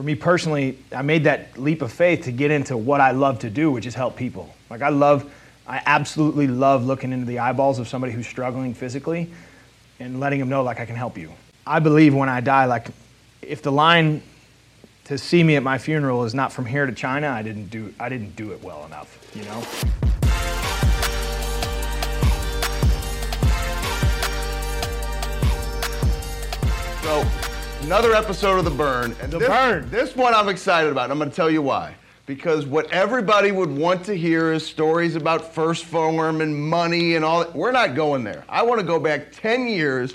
for me personally, I made that leap of faith to get into what I love to do, which is help people. Like I love, I absolutely love looking into the eyeballs of somebody who's struggling physically and letting them know like I can help you. I believe when I die, like if the line to see me at my funeral is not from here to China, I didn't do I didn't do it well enough, you know? Another episode of The Burn. And The this, Burn. This one I'm excited about. I'm going to tell you why. Because what everybody would want to hear is stories about 1st Phorm and money and all that. We're not going there. I want to go back 10 years.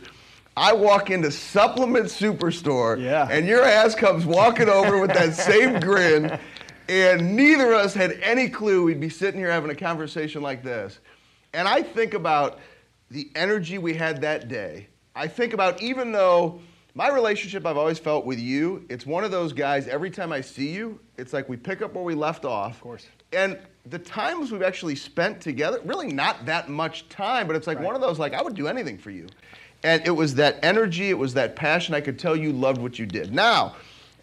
I walk into Supplement Superstore, Yeah. and your ass comes walking over with that same grin, and neither of us had any clue we'd be sitting here having a conversation like this. And I think about the energy we had that day. I think about even though my relationship I've always felt with you, it's one of those guys, every time I see you, it's like we pick up where we left off. Of course. And the times we've actually spent together, really not that much time, but it's like Right. one of those, like, I would do anything for you. And it was that energy, it was that passion. I could tell you loved what you did. Now,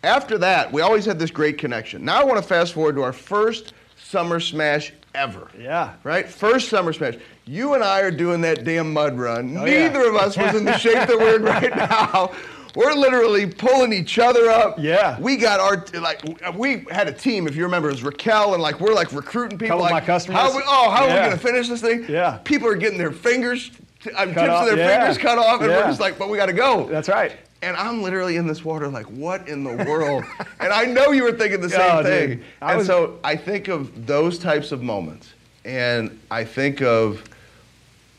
after that, we always had this great connection. Now I want to fast forward to our first Summer Smash ever. Yeah. Right? First Summer Smash. You and I are doing that damn mud run. Oh, yeah. Neither of us was in the shape that we're in right now. We're literally pulling each other up. Yeah. We got our like we had a team. If you remember, it was Raquel and like we're like recruiting people. Couple like, my customers. How we, oh, how are we gonna finish this thing? Yeah. People are getting their fingers, uh, tips off, of their yeah. fingers cut off, and we're just like, but we gotta go. That's right. And I'm literally in this water, like, what in the world? and I know you were thinking the same Oh, thing. dude. And was- so I think of those types of moments, and I think of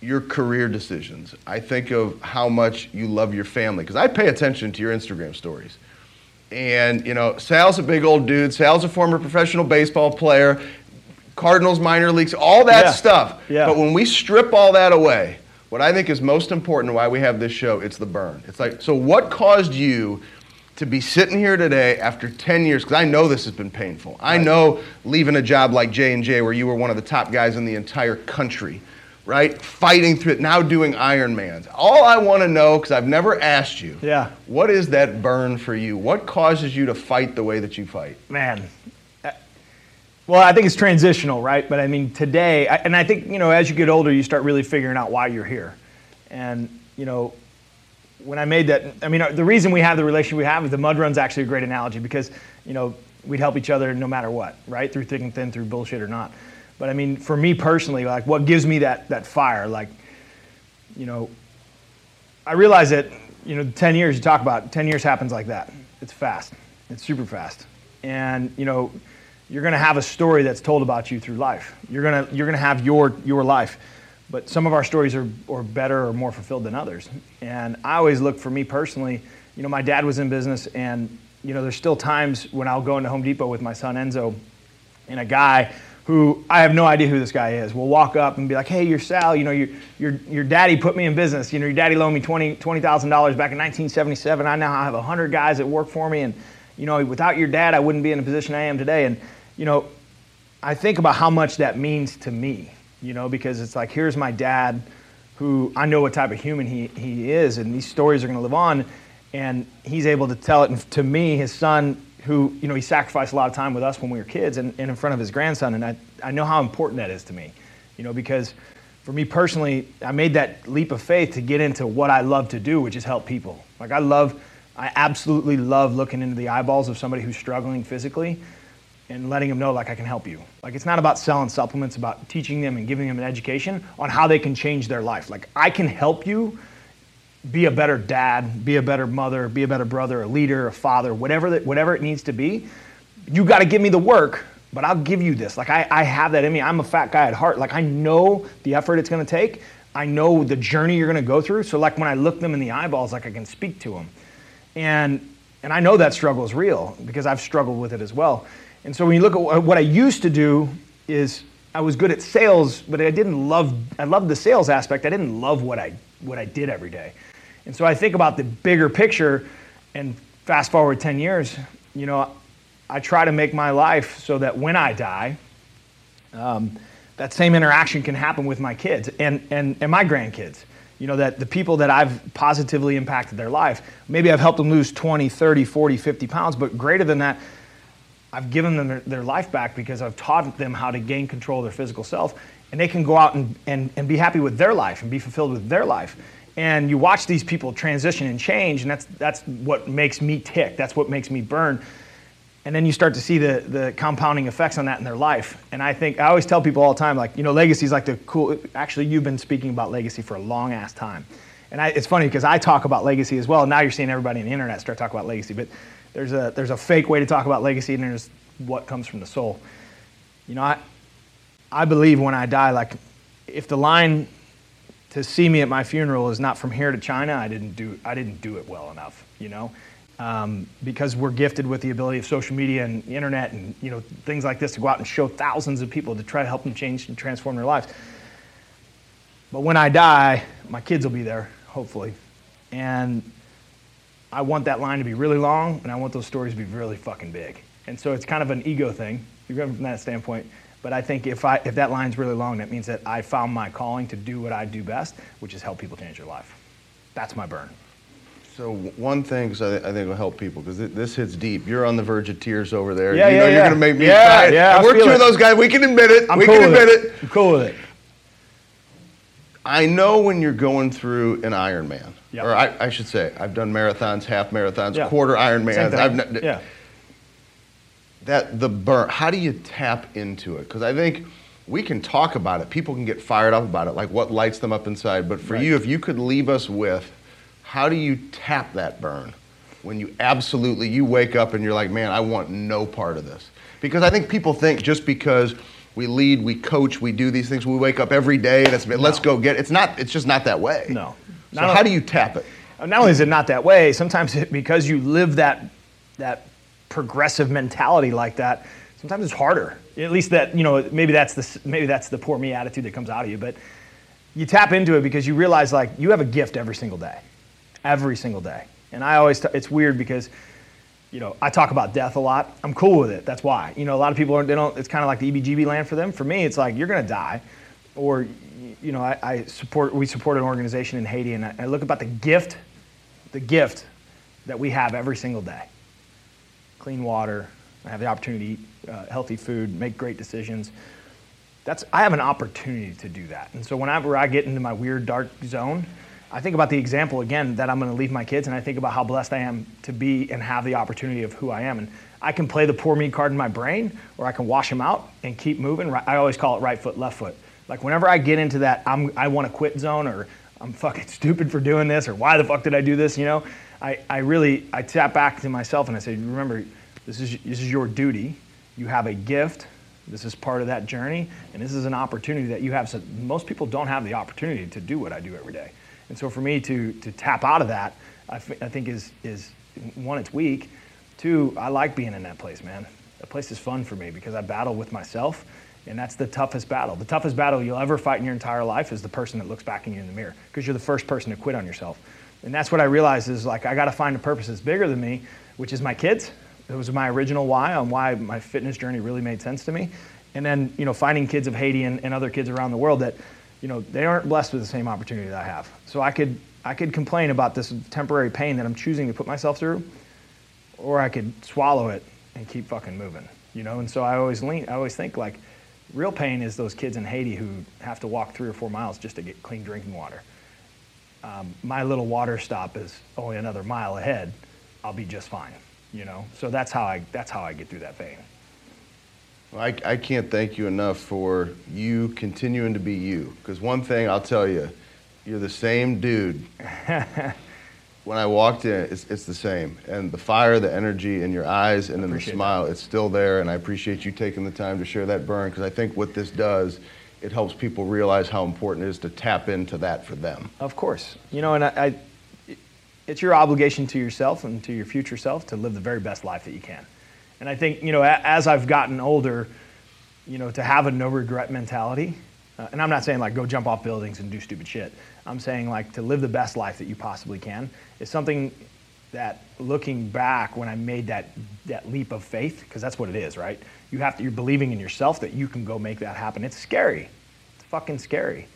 your career decisions. I think of how much you love your family, because I pay attention to your Instagram stories. And, you know, Sal's a big old dude. Sal's a former professional baseball player, Cardinals minor leagues, all that Yeah. stuff. Yeah. But when we strip all that away, what I think is most important why we have this show, it's the burn. It's like, so what caused you to be sitting here today after 10 years? Because I know this has been painful. I know leaving a job like J&J where you were one of the top guys in the entire country, right? Fighting through it, now doing Ironmans. All I want to know, because I've never asked you, Yeah. what is that burn for you? What causes you to fight the way that you fight? man. uh, Well, I think it's transitional, right? But I mean, today, and I think, you know, as you get older, you start really figuring out why you're here. And, you know, when I made that, I mean, uh, the reason we have the relationship we have is the mud run's actually a great analogy because, you know, we'd help each other no matter what, right? Through thick and thin, through bullshit or not. But I mean, for me personally, like what gives me that, that fire, like, you know, I realize that, you know, 10 years you talk about, 10 years happens like that. It's fast. It's super fast. And, you know, you're going to have a story that's told about you through life. You're going to you're going to have your your life. But some of our stories are, are better or more fulfilled than others. And I always look for me personally, you know, my dad was in business and, you know, there's still times when I'll go into Home Depot with my son Enzo and a guy who I have no idea who this guy is will walk up and be like, "Hey, you're Sal. You know, your your your daddy put me in business. You know, your daddy loaned me twenty twenty thousand dollars back in 1977. I now have hundred guys that work for me, and you know, without your dad, I wouldn't be in the position I am today. And you know, I think about how much that means to me. You know, because it's like here's my dad, who I know what type of human he he is, and these stories are going to live on, and he's able to tell it to me, his son, who, you know, he sacrificed a lot of time with us when we were kids and, and in front of his grandson. And I, I know how important that is to me, you know, because for me personally, I made that leap of faith to get into what I love to do, which is help people. Like I love, I absolutely love looking into the eyeballs of somebody who's struggling physically and letting them know like I can help you. Like it's not about selling supplements, about teaching them and giving them an education on how they can change their life. Like I can help you be a better dad, be a better mother, be a better brother, a leader, a father, whatever that, whatever it needs to be. You got to give me the work, but I'll give you this. Like I, I have that in me. I'm a fat guy at heart. Like I know the effort it's going to take. I know the journey you're going to go through. So like when I look them in the eyeballs, like I can speak to them, and and I know that struggle is real because I've struggled with it as well. And so when you look at what I used to do is I was good at sales, but I didn't love I loved the sales aspect. I didn't love what I what I did every day. And so I think about the bigger picture and fast forward 10 years, you know, I try to make my life so that when I die, um, that same interaction can happen with my kids and, and, and my grandkids. You know, that the people that I've positively impacted their life, maybe I've helped them lose 20, 30, 40, 50 pounds, but greater than that, I've given them their, their life back because I've taught them how to gain control of their physical self, and they can go out and, and, and be happy with their life and be fulfilled with their life. And you watch these people transition and change, and that's, that's what makes me tick. That's what makes me burn. And then you start to see the, the compounding effects on that in their life. And I think, I always tell people all the time, like, you know, legacy is like the cool, actually, you've been speaking about legacy for a long ass time. And I, it's funny because I talk about legacy as well. Now you're seeing everybody on the internet start talking about legacy. But there's a, there's a fake way to talk about legacy, and there's what comes from the soul. You know, I, I believe when I die, like, if the line to see me at my funeral is not from here to China, I didn't do, I didn't do it well enough, you know? Um, because we're gifted with the ability of social media and internet and you know things like this to go out and show thousands of people to try to help them change and transform their lives. But when I die, my kids will be there, hopefully, and I want that line to be really long, and I want those stories to be really fucking big. And so it's kind of an ego thing. You're going from that standpoint. But I think if, I, if that line's really long, that means that I found my calling to do what I do best, which is help people change their life. That's my burn. So one thing, because I, I think will help people, because this hits deep. You're on the verge of tears over there. Yeah, you yeah, know yeah. you're going to make me Yeah, cry. yeah, And I we're two it. of those guys. We can admit it. I'm we cool can admit it. it. I'm cool with it. I know when you're going through an Ironman, Yep. or I, I should say, I've done marathons, half marathons, Yeah. quarter Ironmans. I've yeah. that the burn. How do you tap into it? Because I think we can talk about it. People can get fired up about it, like what lights them up inside. But for Right. you, if you could leave us with, how do you tap that burn when you absolutely you wake up and you're like, man, I want no part of this? Because I think people think just because we lead, we coach, we do these things, we wake up every day and it's let's go get. It's not. It's just not that way. No. So Not how do you tap it? Uh, not only is it not that way, sometimes it, because you live that that progressive mentality like that, sometimes it's harder. At least that you know maybe that's the maybe that's the poor me attitude that comes out of you. But you tap into it because you realize like you have a gift every single day, every single day. And I always t- it's weird because you know I talk about death a lot. I'm cool with it. That's why you know a lot of people aren't. They don't. It's kind of like the EBGB land for them. For me, it's like you're gonna die, or you know I, I support. We support an organization in Haiti, and I, I look about the gift the gift that we have every single day clean water, I have the opportunity to eat uh, healthy food, make great decisions. That's, I have an opportunity to do that. And so whenever I get into my weird dark zone, I think about the example again that I'm going to leave my kids, and I think about how blessed I am to be and have the opportunity of who I am. And I can play the poor me card in my brain, or I can wash them out and keep moving. I always call it right foot, left foot. Like whenever I get into that, I'm, I want to quit zone, or I'm fucking stupid for doing this, or why the fuck did I do this? You know, I, I really I tap back to myself and I say, remember, this is this is your duty. You have a gift. This is part of that journey, and this is an opportunity that you have. So most people don't have the opportunity to do what I do every day. And so for me to to tap out of that, I, f- I think is is one, it's weak. Two, I like being in that place, man. That place is fun for me because I battle with myself, and that's the toughest battle. The toughest battle you'll ever fight in your entire life is the person that looks back at you in the mirror because you're the first person to quit on yourself. And that's what I realized is like I got to find a purpose that's bigger than me, which is my kids. It was my original why on why my fitness journey really made sense to me. And then, you know, finding kids of Haiti and, and other kids around the world that, you know, they aren't blessed with the same opportunity that I have. So I could I could complain about this temporary pain that I'm choosing to put myself through, or I could swallow it and keep fucking moving. You know, and so I always lean I always think like real pain is those kids in Haiti who have to walk three or four miles just to get clean drinking water um, my little water stop is only another mile ahead, I'll be just fine. You know, so that's how I that's how I get through that pain. I, I can't thank you enough for you continuing to be you. Because one thing I'll tell you, you're the same dude. when I walked in, it's, it's the same. And the fire, the energy in your eyes and in the smile, it's still there. And I appreciate you taking the time to share that burn. Because I think what this does, it helps people realize how important it is to tap into that for them. Of course, you know, and I, I it's your obligation to yourself and to your future self to live the very best life that you can. And I think you know, as I've gotten older, you know, to have a no regret mentality. Uh, and I'm not saying like go jump off buildings and do stupid shit. I'm saying like to live the best life that you possibly can is something that looking back when I made that that leap of faith because that's what it is, right? You have to you're believing in yourself that you can go make that happen. It's scary. It's fucking scary.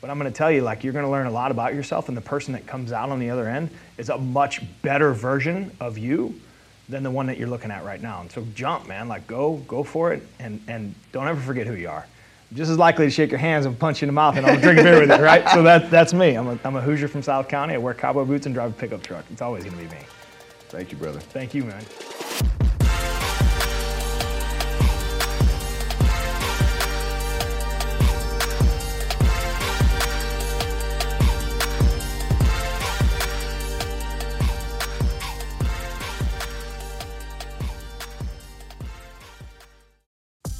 But I'm going to tell you, like, you're going to learn a lot about yourself, and the person that comes out on the other end is a much better version of you than the one that you're looking at right now. And so jump, man. Like, go, go for it, and and don't ever forget who you are. I'm just as likely to shake your hands and punch you in the mouth and I'll drink beer with you, right? So that, that's me. I'm a, I'm a Hoosier from South County. I wear cowboy boots and drive a pickup truck. It's always going to be me. Thank you, brother. Thank you, man.